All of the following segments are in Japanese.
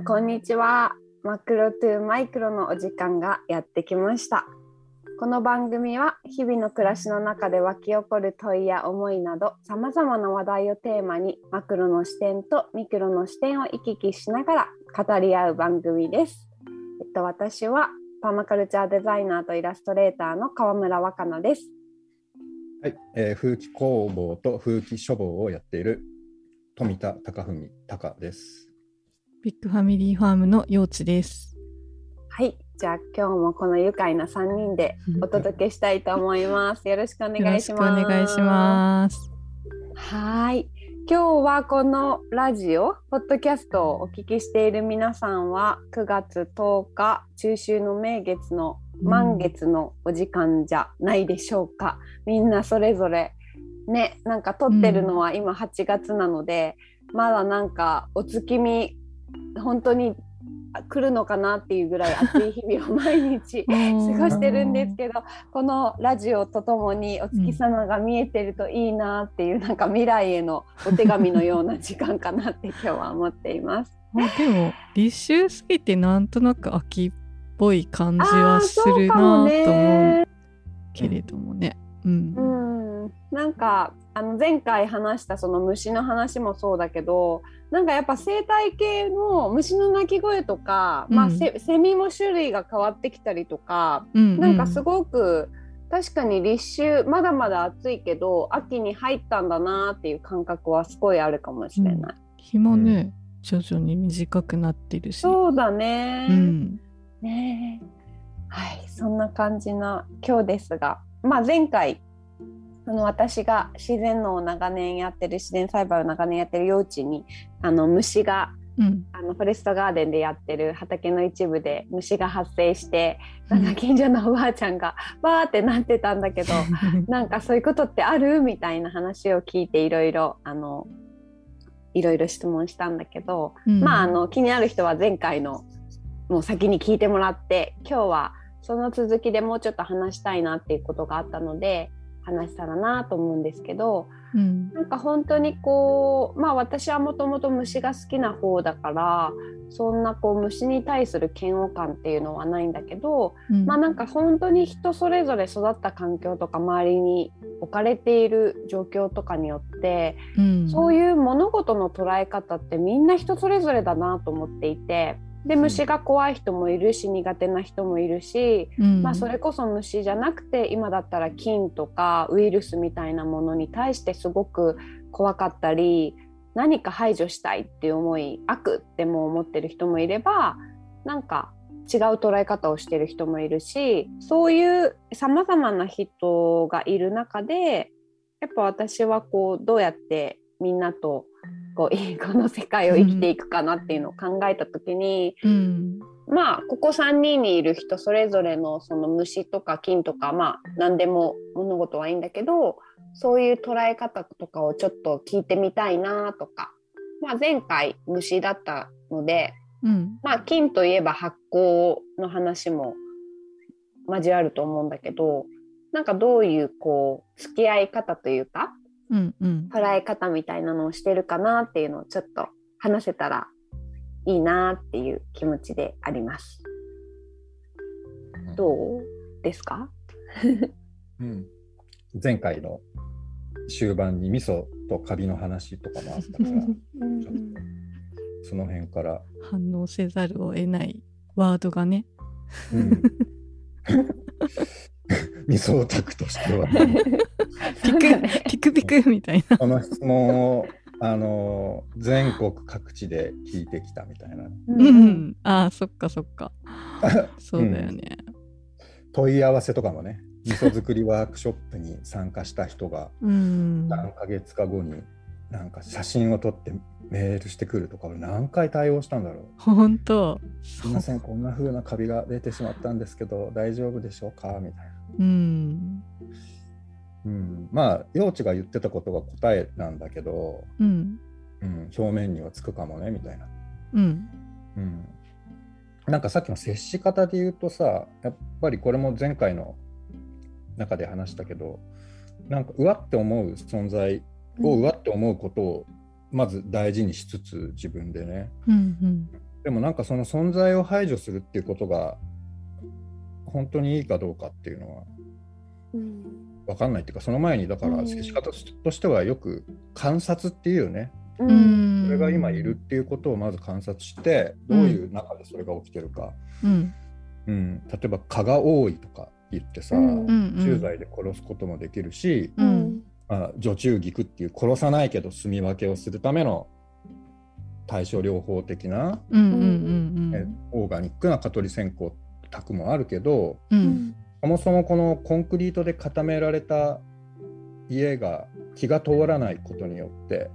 んこんにちは。マクロトゥマイクロのお時間がやってきました。この番組は日々の暮らしの中で湧き起こる問いや思いなどさまざまな話題をテーマにマクロの視点とミクロの視点を行き来しながら語り合う番組です。えっと私はパーマカルチャーデザイナーとイラストレーターの川村若菜です。はい、えー、風紀工房と風紀書房をやっている富田貴文隆です。ビッグファミリーファームの幼稚です。はい、じゃあ今日もこの愉快な3人で お届けしたいと思います。よろしくお願いします。お願いします。はい。今日はこのラジオ、ポッドキャストをお聞きしている皆さんは9月10日、中秋の名月の満月のお時間じゃないでしょうか。みんなそれぞれねなんか撮ってるのは今8月なので、うん、まだなんかお月見本当に来るのかなっていうぐらい暑い日々を毎日 過ごしてるんですけどこのラジオとともにお月様が見えてるといいなっていう、うん、なんか未来へのお手紙のような時間かなって今日は思っています。でも立秋過ぎてなんとなく秋っぽい感じはするなと思うけれどもね。うん、うん。なんかあの前回話したその虫の話もそうだけどなんかやっぱ生態系の虫の鳴き声とか、うん、まあ、セミも種類が変わってきたりとか、うんうん、なんかすごく確かに立秋まだまだ暑いけど秋に入ったんだなっていう感覚はすごいあるかもしれない。うん、日もね、徐々に短くなってるし。そうだね。うん、ねはいそんな感じな今日ですが、まあ、前回あの私が自然のを長年やってる自然栽培を長年やってる幼稚にあの虫が、うん、あのフォレストガーデンでやってる畑の一部で虫が発生してなんか近所のおばあちゃんがバーってなってたんだけど なんかそういうことってある？みたいな話を聞いていろいろあのいろいろ質問したんだけど、うん、まああの気になる人は前回のもう先に聞いてもらって今日はその続きでもうちょっと話したいなっていうことがあったので話したらなと思うんですけど、うん、なんか本当にこうまあ私はもともと虫が好きな方だからそんなこう虫に対する嫌悪感っていうのはないんだけど、うん、まあなんか本当に人それぞれ育った環境とか周りに置かれている状況とかによって、うん、そういう物事の捉え方ってみんな人それぞれだなと思っていて。で虫が怖い人もいるし苦手な人もいるし、うん、まあ、それこそ虫じゃなくて今だったら菌とかウイルスみたいなものに対してすごく怖かったり何か排除したいっていう思い悪っても思ってる人もいればなんか違う捉え方をしてる人もいるしそういうさまざまな人がいる中でやっぱ私はこうどうやってみんなとこう この世界を生きていくかなっていうのを考えた時に、うん、まあここ3人にいる人それぞれのその虫とか菌とかまあ何でも物事はいいんだけどそういう捉え方とかをちょっと聞いてみたいなとか、まあ、前回虫だったので、うん、まあ菌といえば発酵の話も交わると思うんだけどなんかどういうこう付き合い方というかうんうん、捉え方みたいなのをしてるかなっていうのをちょっと話せたらいいなっていう気持ちであります。どうですか、うん、前回の終盤に味噌とカビの話とかもあったから、その辺から。反応せざるを得ないワードがね。うん。味噌オタクとしては、ピクピクピクみたいな。この質問をあの全国各地で聞いてきたみたいな。うん、ああそっかそっか。そうだよね、うん、問い合わせとかもね味噌作りワークショップに参加した人が何ヶ月か後になんか写真を撮ってメールしてくるとか何回対応したんだろう。本当。すいませんこんな風なカビが出てしまったんですけど大丈夫でしょうか？みたいな。うん、うん、まあ幼稚が言ってたことが答えなんだけど、うん、うん、表面にはつくかもねみたいな、うん。うん、なんかさっきの接し方で言うとさやっぱりこれも前回の中で話したけどなんかうわって思う存在をうわって思うことをまず大事にしつつ自分でね、うんうん、でもなんかその存在を排除するっていうことが本当にいいかどうかっていうのは分かんないっていうかその前にだから接し方としてはよく観察っていうよね、うん、それが今いるっていうことをまず観察してどういう中でそれが起きてるか、うん、うん、例えば蚊が多いとか言ってさ、虫剤で殺すこともできるし、まあ、除虫菊っていう殺さないけど住み分けをするための対症療法的な、オーガニックな蚊取り線香宅もあるけど、うん、そもそもこのコンクリートで固められた家が気が通らないことによって、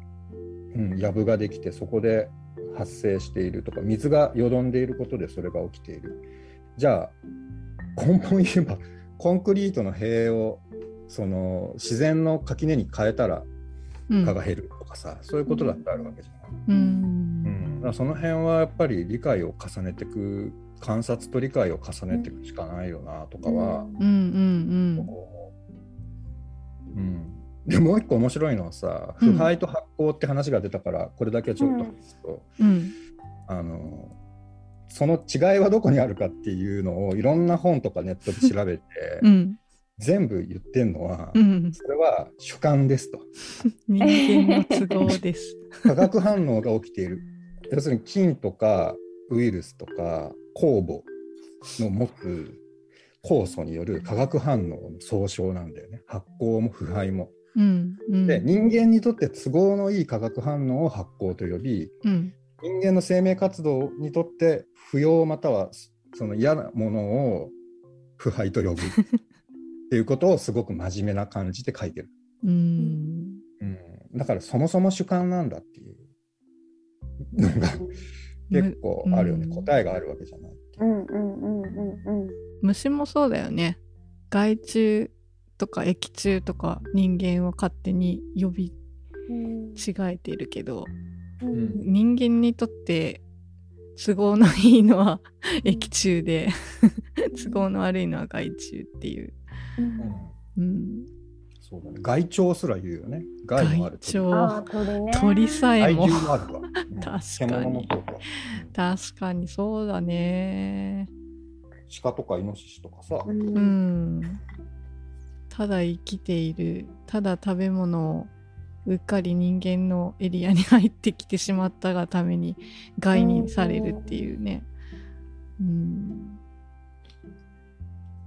うん、藪ができてそこで発生しているとか水がよどんでいることでそれが起きている。じゃあ根本言えばコンクリートの塀をその自然の垣根に変えたら蚊が減るとかさ、うん、そういうことだってあるわけじゃない。うん、うん、その辺はやっぱり理解を重ねていく観察と理解を重ねていくしかないよなとかは。うんうんうん、でもう一個面白いのはさ腐敗と発酵って話が出たからこれだけちょっと話すと、うん、あのその違いはどこにあるかっていうのをいろんな本とかネットで調べて、うん、全部言ってんのは、うん、それは主観ですと。人間の都合です。化学反応が起きている。要するに菌とかウイルスとか酵母の持つ酵素による化学反応の総称なんだよね。発酵も腐敗も。うんうん、で人間にとって都合のいい化学反応を発酵と呼び、うん、人間の生命活動にとって不要またはその嫌なものを腐敗と呼ぶ。っていうことをすごく真面目な感じで書いてる。うん、うん、だからそもそも主観なんだっていうのが結構あるよね、答えがあるわけじゃない。うんうんうんうんうん。虫もそうだよね。害虫とか液虫とか人間を勝手に呼び違えているけど、うん、人間にとって都合のいいのは 液虫で 都合の悪いのは害虫っていう。うん、うんそうだね。害鳥すら言うよね。害もある鳥。鳥さえも。確かに。確かにそうだね。鹿とかイノシシとかさ。うん。ただ生きている、ただ食べ物をうっかり人間のエリアに入ってきてしまったがために害にされるっていうね。うん。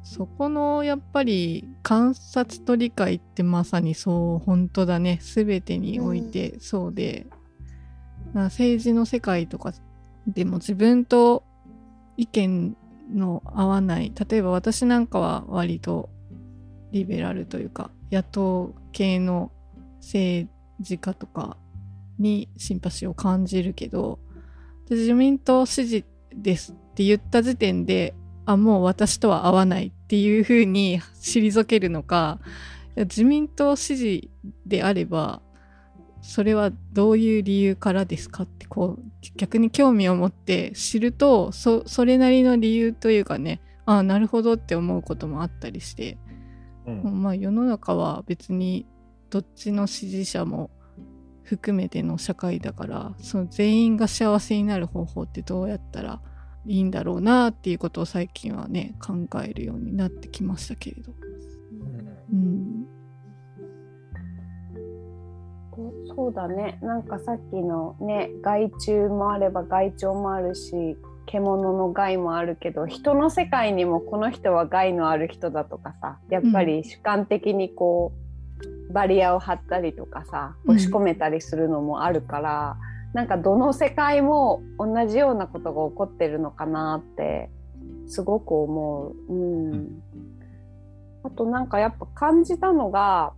そこのやっぱり観察と理解ってまさにそう本当だね。全てにおいてそうで、うん、政治の世界とかでも自分と意見の合わない。例えば私なんかは割とリベラルというか野党系の政治家とかにシンパシーを感じるけど自民党支持ですって言った時点であもう私とは合わないっていうふうに退けるのか自民党支持であればそれはどういう理由からですかってこう逆に興味を持って知るとそれなりの理由というかねああなるほどって思うこともあったりして、うん、まあ世の中は別にどっちの支持者も含めての社会だからその全員が幸せになる方法ってどうやったらいいんだろうなっていうことを最近はね考えるようになってきましたけれど。うん、そうだねなん。かさっきのね害虫もあれば害鳥もあるし獣の害もあるけど人の世界にもこの人は害のある人だとかさやっぱり主観的にこう、うん、バリアを張ったりとかさ押し込めたりするのもあるから、なんかどの世界も同じようなことが起こってるのかなってすごく思う。うん、あとなんかやっぱ感じたのが、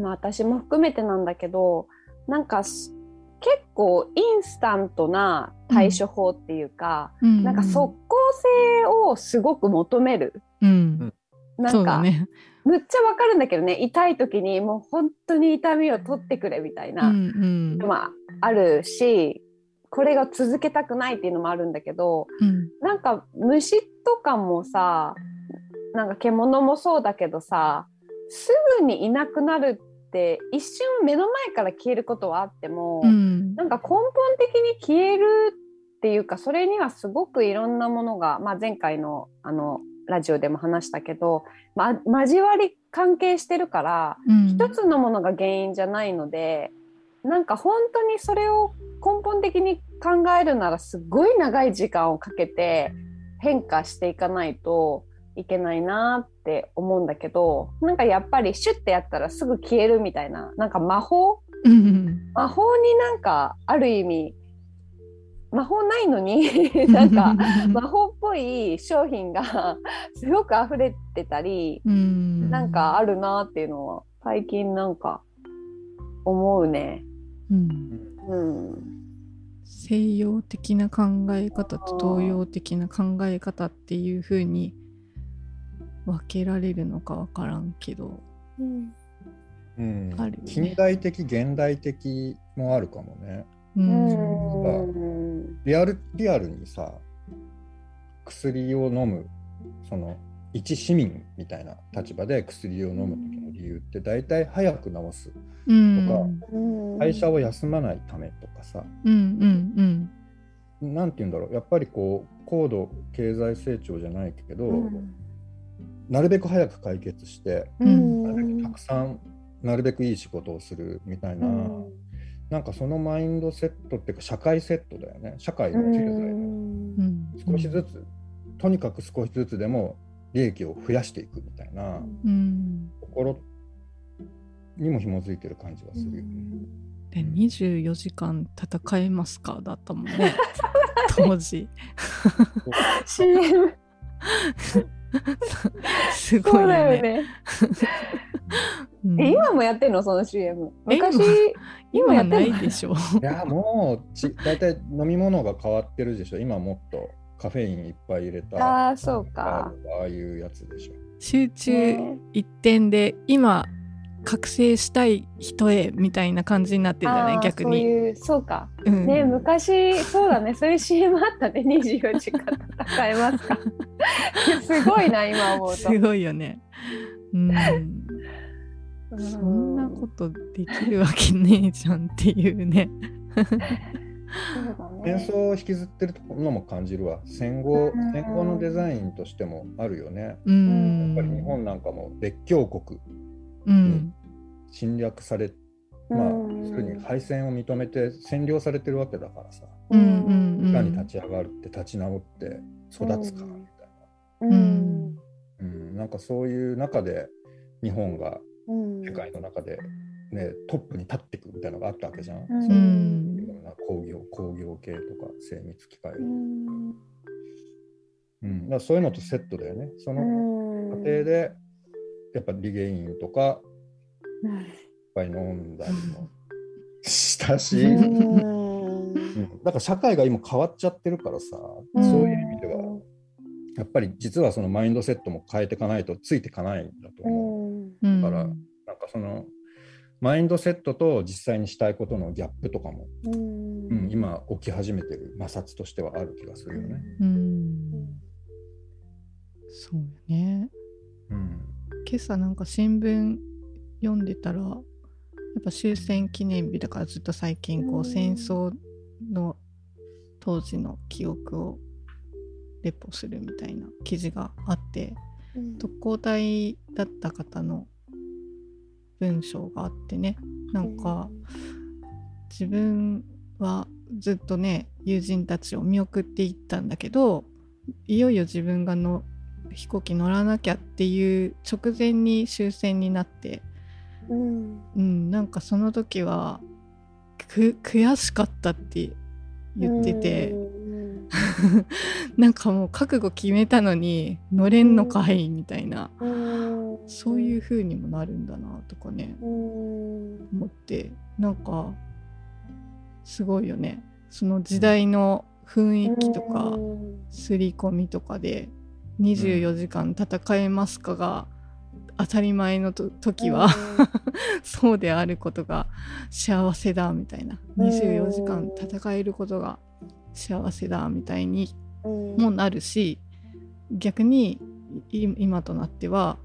まあ、私も含めてなんだけどなんか結構インスタントな対処法っていうか、うん、なん。か即効性をすごく求める。うん、なん。か、ね、むっちゃわかるんだけどね。痛い時にもう本当に痛みを取ってくれみたいな、うんうん、まああるしこれが続けたくないっていうのもあるんだけど、うん、なんか虫とかもさなんか獣もそうだけどさすぐにいなくなるって一瞬目の前から消えることはあっても、うん、なんか根本的に消えるっっていうかそれにはすごくいろんなものが、まあ、前回のあのラジオでも話したけど、ま、交わり関係してるから、うん、一つのものが原因じゃないのでなんか本当にそれを根本的に考えるならすごい長い時間をかけて変化していかないといけないなって思うんだけどなんかやっぱりシュッてやったらすぐ消えるみたいななんか魔法？魔法になんかある意味魔法ないのに なんか魔法っぽい商品が すごく溢れてたりなんかあるなっていうのは最近なんか思うね。うん、うん。西洋的な考え方と東洋的な考え方っていう風に分けられるのか分からんけど、うん、うん、ある、ね、近代的現代的もあるかもね。うん、リアルリアルにさ薬を飲むその一市民みたいな立場で薬を飲む時の理由って大体早く治すとか、うん、会社を休まないためとかさ、うんうんうん、なんて言うんだろうやっぱりこう高度経済成長じゃないけど、うん、なるべく早く解決して、うん、なるべくたくさんなるべくいい仕事をするみたいな、うん、なんかそのマインドセットっていうか社会セットだよね。社会の経済の少しずつとにかく少しずつでも利益を増やしていくみたいなところにも紐づいてる感じはするよね。で24時間戦えますかだったもんね。当時。CM すごいね ねえ今もやってんの？その CM 昔今やってないでしょ。いやもうち大体飲み物が変わってるでしょ。今もっとカフェインいっぱい入れたあそうか。ああいうやつでしょ。集中一点で今覚醒したい人へみたいな感じになってるんだね逆に。そういうそうか、うん、ね昔そうだね。そういう CM あったね。24時間戦えますか。すごいな今思うと。すごいよね。うんそんなことできるわけねえじゃんっていうね。戦争を引きずってるのも感じるわ。戦後戦後のデザインとしてもあるよね。やっぱり日本なんかも列強国に侵略され、まあするに敗戦を認めて占領されてるわけだからさ、いかに立ち上がるって立ち直って育つかみたいな、うん。なんかそういう中で日本が世界の中で、ね、トップに立っていくみたいなのがあったわけじゃん。うん。な工業工業系とか精密機械、うん。うん、だそういうのとセットだよね。その過程でやっぱリゲインとかい。っぱい飲んだりもしたし、うん、だから社会が今変わっちゃってるからさ、そういう意味では。やっぱり実はそのマインドセットも変えていかないとついていかないんだと思う、だからなんかそのマインドセットと実際にしたいことのギャップとかも、うん、うん、今起き始めてる摩擦としてはある気がするよね。うん、そうよね、うん、今朝なんか新聞読んでたらやっぱ終戦記念日だからずっと最近こう戦争の当時の記憶をレポするみたいな記事があって、特攻隊だった方の文章があってね。なんか自分はずっとね友人たちを見送っていったんだけどいよいよ自分がの飛行機乗らなきゃっていう直前に終戦になって、うん、うん、なんかその時は悔しかったって言ってて、うん。なんかもう覚悟決めたのに乗れんのかいみたいな、そういう風にもなるんだなとかね、思ってなんかすごいよね。その時代の雰囲気とか刷り込みとかで24時間戦えますかが当たり前の時は そうであることが幸せだみたいな。24時間戦えることが幸せだみたいにもなるし、逆に今となっては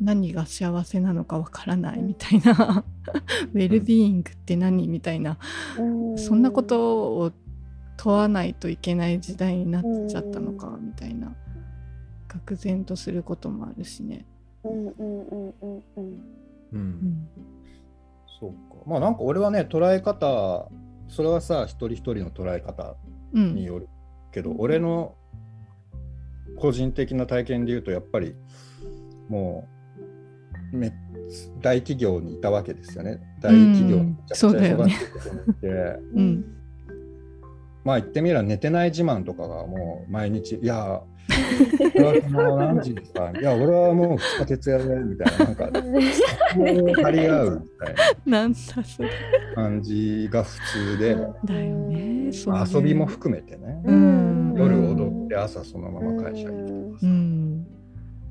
何が幸せなのかわからないみたいな。ウェルビーイングって何みたいな、そんなことを問わないといけない時代になっちゃったのかみたいな。愕然とすることもあるしね。うんうんうんうんうん。うん、そうか。まあなんか俺はね捉え方それはさ一人一人の捉え方によるけど、うん、俺の個人的な体験で言うとやっぱりもうめ大企業にいたわけですよね。大企業にめちゃくちゃ忙しいことにいて、うん、まあ言ってみれば寝てない自慢とかがもう毎日いや俺はもう何時ですか？いや俺はもう2日徹夜でみたいな。なんか張り合うみたいななんだそれ。感じが普通でだよね遊びも含めてね、夜踊って朝そのまま会社行って、うん。まあ、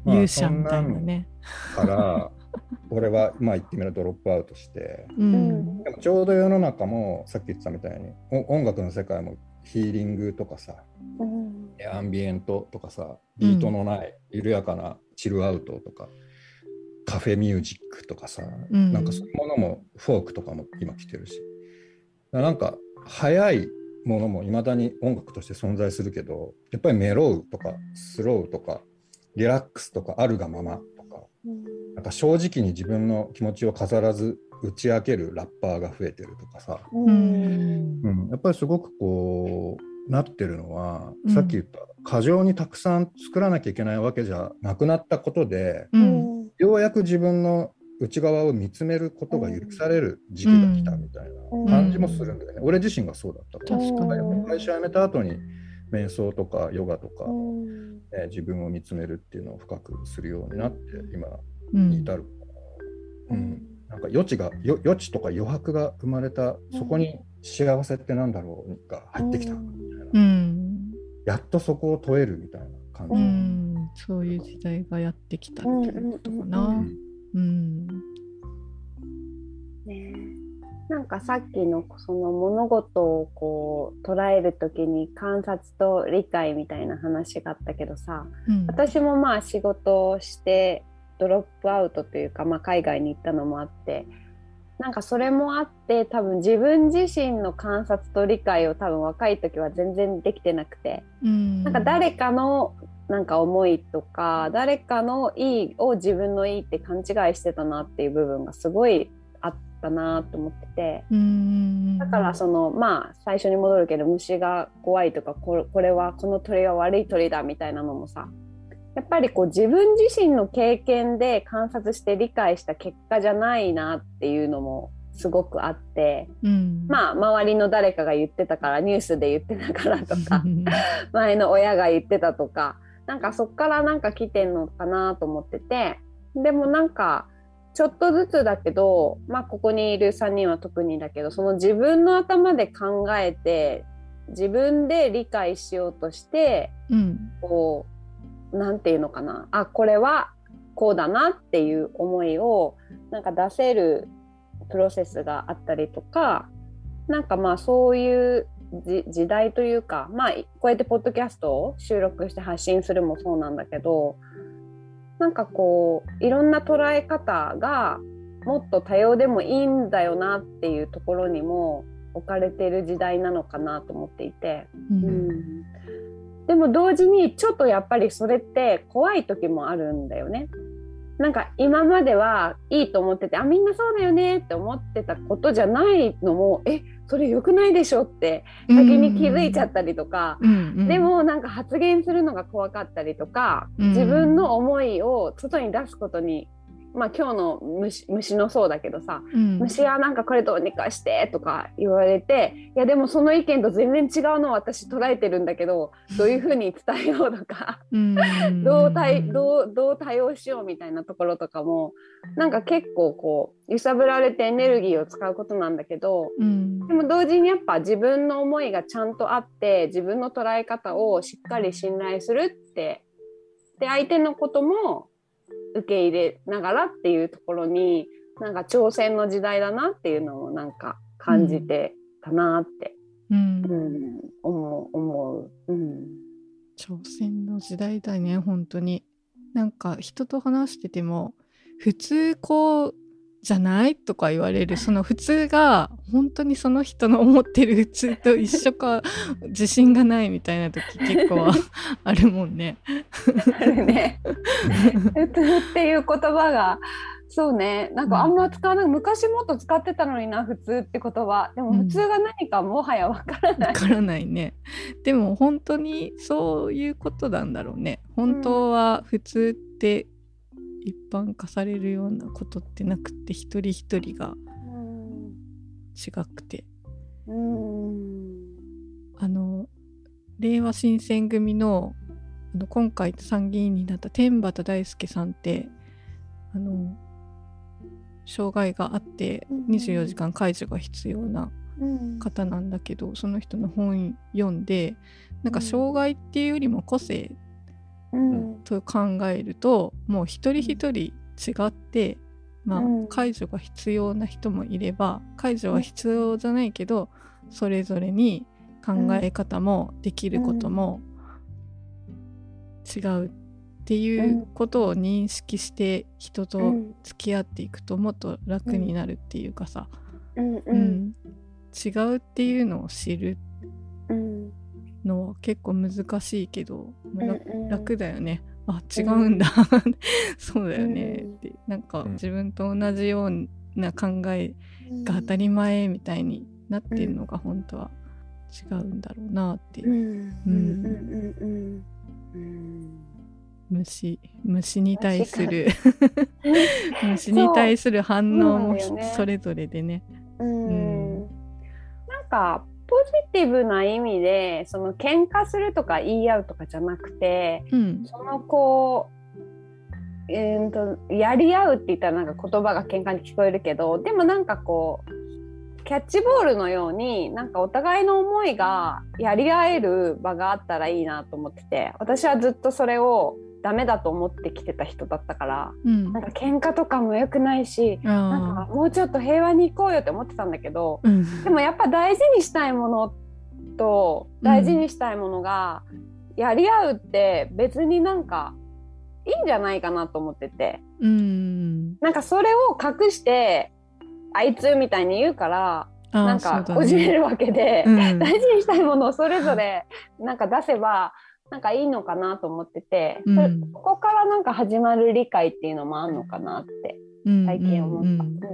勇者みたいなね。から 俺はまあ言ってみればドロップアウトして、うん、でもちょうど世の中もさっき言ってたみたいに音楽の世界もヒーリングとかさ、うん、アンビエントとかさビートのない緩やかなチルアウトとか、カフェミュージックとかさ、うん、なんかそういうものもフォークとかも今来てるし。なんか速いものもいまだに音楽として存在するけどやっぱりメロウとかスローとかリラックスとかあるがままとか、うん、なんか正直に自分の気持ちを飾らず打ち明けるラッパーが増えてるとかさ、うん、うん、やっぱりすごくこうなってるのは、うん、さっき言った過剰にたくさん作らなきゃいけないわけじゃなくなったことで、うん、ようやく自分の内側を見つめることが許される時期が来たみたいな感じもするんだよね、俺自身がそうだったから。会社辞めた後に瞑想とかヨガとか、ね、自分を見つめるっていうのを深くするようになって今に至る、うん。なんか余地が余地とか余白が生まれたそこに幸せってなんだろうが入ってきたみたいな、うん、やっとそこを問えるみたいな感じ、うん、そういう時代がやってきたっていうことかな。うんねなんかさっきのその物事をこう捉える時に観察と理解みたいな話があったけどさ、うん、私もまあ仕事をしてドロップアウトというか、まあ、海外に行ったのもあってなんかそれもあって多分自分自身の観察と理解を多分若い時は全然できてなくて、うん、なんか誰かのなんか思いとか誰かのいいを自分のいいって勘違いしてたなっていう部分がすごいあったなと思ってて、うん、だからそのまあ最初に戻るけど虫が怖いとかこれはこの鳥は悪い鳥だみたいなのもさやっぱりこう自分自身の経験で観察して理解した結果じゃないなっていうのもすごくあって、うん、まあ周りの誰かが言ってたからニュースで言ってたからとか 前の親が言ってたとかなんかそっからなんか来てんのかなと思っててでもなんかちょっとずつだけど、まあ、ここにいる3人は特にだけどその自分の頭で考えて自分で理解しようとして、うん、こう何て言うのかな。あこれはこうだなっていう思いをなんか出せるプロセスがあったりとかなんかまあそういう時代というかまあこうやってポッドキャストを収録して発信するもそうなんだけどなんかこういろんな捉え方がもっと多様でもいいんだよなっていうところにも置かれてる時代なのかなと思っていて、うん、うん、でも同時にちょっとやっぱりそれって怖い時もあるんだよね。なんか今まではいいと思っててあみんなそうだよねって思ってたことじゃないのもえそれ良くないでしょって先に気づいちゃったりとか、うんうん、でもなんか発言するのが怖かったりとか、うん、自分の思いを外に出すことにまあ今日の虫虫のそうだけどさ、うん、虫はなんかこれどうにかしてとか言われていやでもその意見と全然違うのを私捉えてるんだけどどういうふうに伝えようとかどう対どうどう対応しようみたいなところとかもなんか結構こう揺さぶられてエネルギーを使うことなんだけど、うん、でも同時にやっぱ自分の思いがちゃんとあって自分の捉え方をしっかり信頼するってで相手のことも受け入れながらっていうところになんか挑戦の時代だなっていうのをなんか感じてたなって、うん、うん、思う思う、うん、挑戦の時代だね本当に。なんか人と話してても普通こうじゃない？とか言われるその普通が本当にその人の思ってる普通と一緒か自信がないみたいな時結構 あるもんね。あるね。普通っていう言葉がそうねなんかあんま使わない、うん、昔もっと使ってたのにな普通って言葉でも普通が何かもはやわからない。わ、うん、からないね。でも本当にそういうことなんだろうね。本当は普通って一般化されるようなことってなくて一人一人が違くて、うん、あの令和新選組のあの今回参議院になった天畠大輔さんってあの障害があって24時間介助が必要な方なんだけど、その人の本読んでなんか障害っていうよりも個性と考えると、もう一人一人違って、まあ、介助が必要な人もいれば介助は必要じゃないけど、それぞれに考え方もできることも違うっていうことを認識して人と付き合っていくともっと楽になるっていうかさ、うん。違うっていうのを知るのは結構難しいけど、うんうん、楽だよね。あ違うん。だ、うん、そうだよね。って、なんか自分と同じような考えが当たり前みたいになってるのが本当は違うんだろうなって。いう。虫虫に対する 虫に対する反応もそれぞれでね。うん、なんかポジティブな意味でその喧嘩するとか言い合うとかじゃなくて、うん、そのこう、えーと、やり合うって言ったらなんか言葉が喧嘩に聞こえるけどでもなんかこうキャッチボールのようになんかお互いの思いがやり合える場があったらいいなと思ってて私はずっとそれをダメだと思ってきてた人だったから、うん、なんか喧嘩とかも良くないしなんかもうちょっと平和に行こうよって思ってたんだけど、うん、でもやっぱ大事にしたいものと大事にしたいものがやり合うって別になんかいいんじゃないかなと思ってて、うん、なんかそれを隠してあいつみたいに言うからなんかこじれるわけで、ねうん、大事にしたいものをそれぞれなんか出せばなんかいいのかなと思ってて、うん、ここからなんか始まる理解っていうのもあるのかなって最近思った。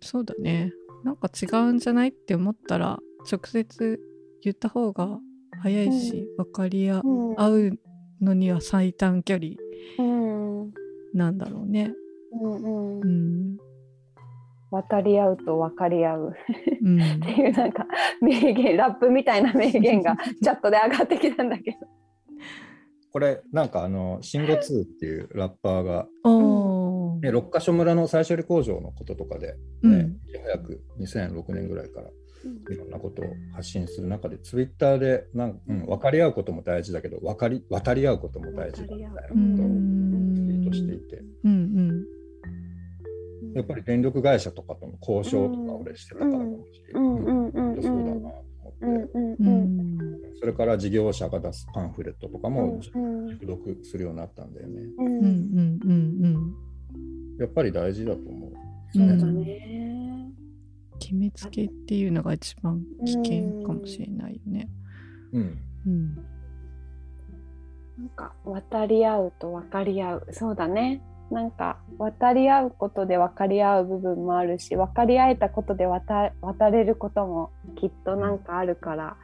そうだね。なんか違うんじゃないって思ったら直接言った方が早いし、うん、分かり合,、うのには最短距離なんだろうね。うんうん。うん渡り合うと分かり合う。っていうなんか名言ラップみたいな名言が チャットで上がってきたんだけど。これなんかあの慎吾2っていうラッパーが、ね、六ヶ所村の再処理工場のこととかで、ね、うん、早く2006年ぐらいからいろんなことを発信する中で、ツイッターでなん、うん、分かり合うことも大事だけど分かり渡り合うことも大事だみたいなことをツイートしていて。うんうんやっぱり電力会社とかとの交渉とか俺してたからかもしれない。そうだなと思って。それから事業者が出すパンフレットとかも熟読するようになったんだよね。やっぱり大事だと思う。そうだね。決めつけっていうのが一番危険かもしれないよね。うん。うん。なんか渡り合うと分かり合う。そうだね。なんか渡り合うことで分かり合う部分もあるし分かり合えたことで渡れることもきっとなんかあるから、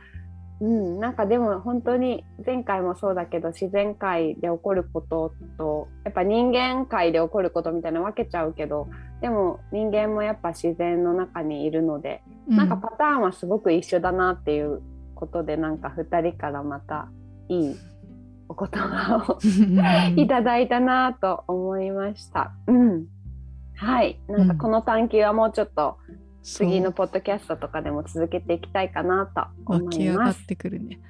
うん、なんかでも本当に前回もそうだけど自然界で起こることとやっぱ人間界で起こることみたいな分けちゃうけどでも人間もやっぱ自然の中にいるので、うん、なんかパターンはすごく一緒だなっていうことでなんか2人からまたいいお言葉を いただいたなと思いました。うん、はい、なんかこの探求はもうちょっと次のポッドキャストとかでも続けていきたいかなと思います。湧き上がってくるね。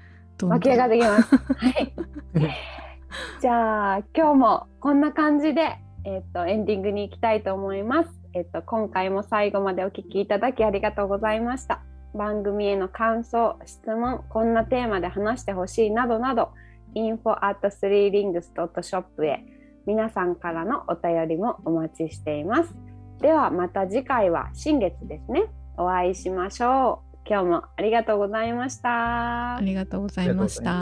湧き上がってきます。はい。じゃあ今日もこんな感じでえっ、ー、とエンディングに行きたいと思います。えっ、ー、と今回も最後までお聞きいただきありがとうございました。番組への感想、質問、こんなテーマで話してほしいなどなど。info.3rings.shop へ皆さんからのお便りもお待ちしています。ではまた次回は新月ですね。お会いしましょう。今日もありがとうございました。ありがとうございました。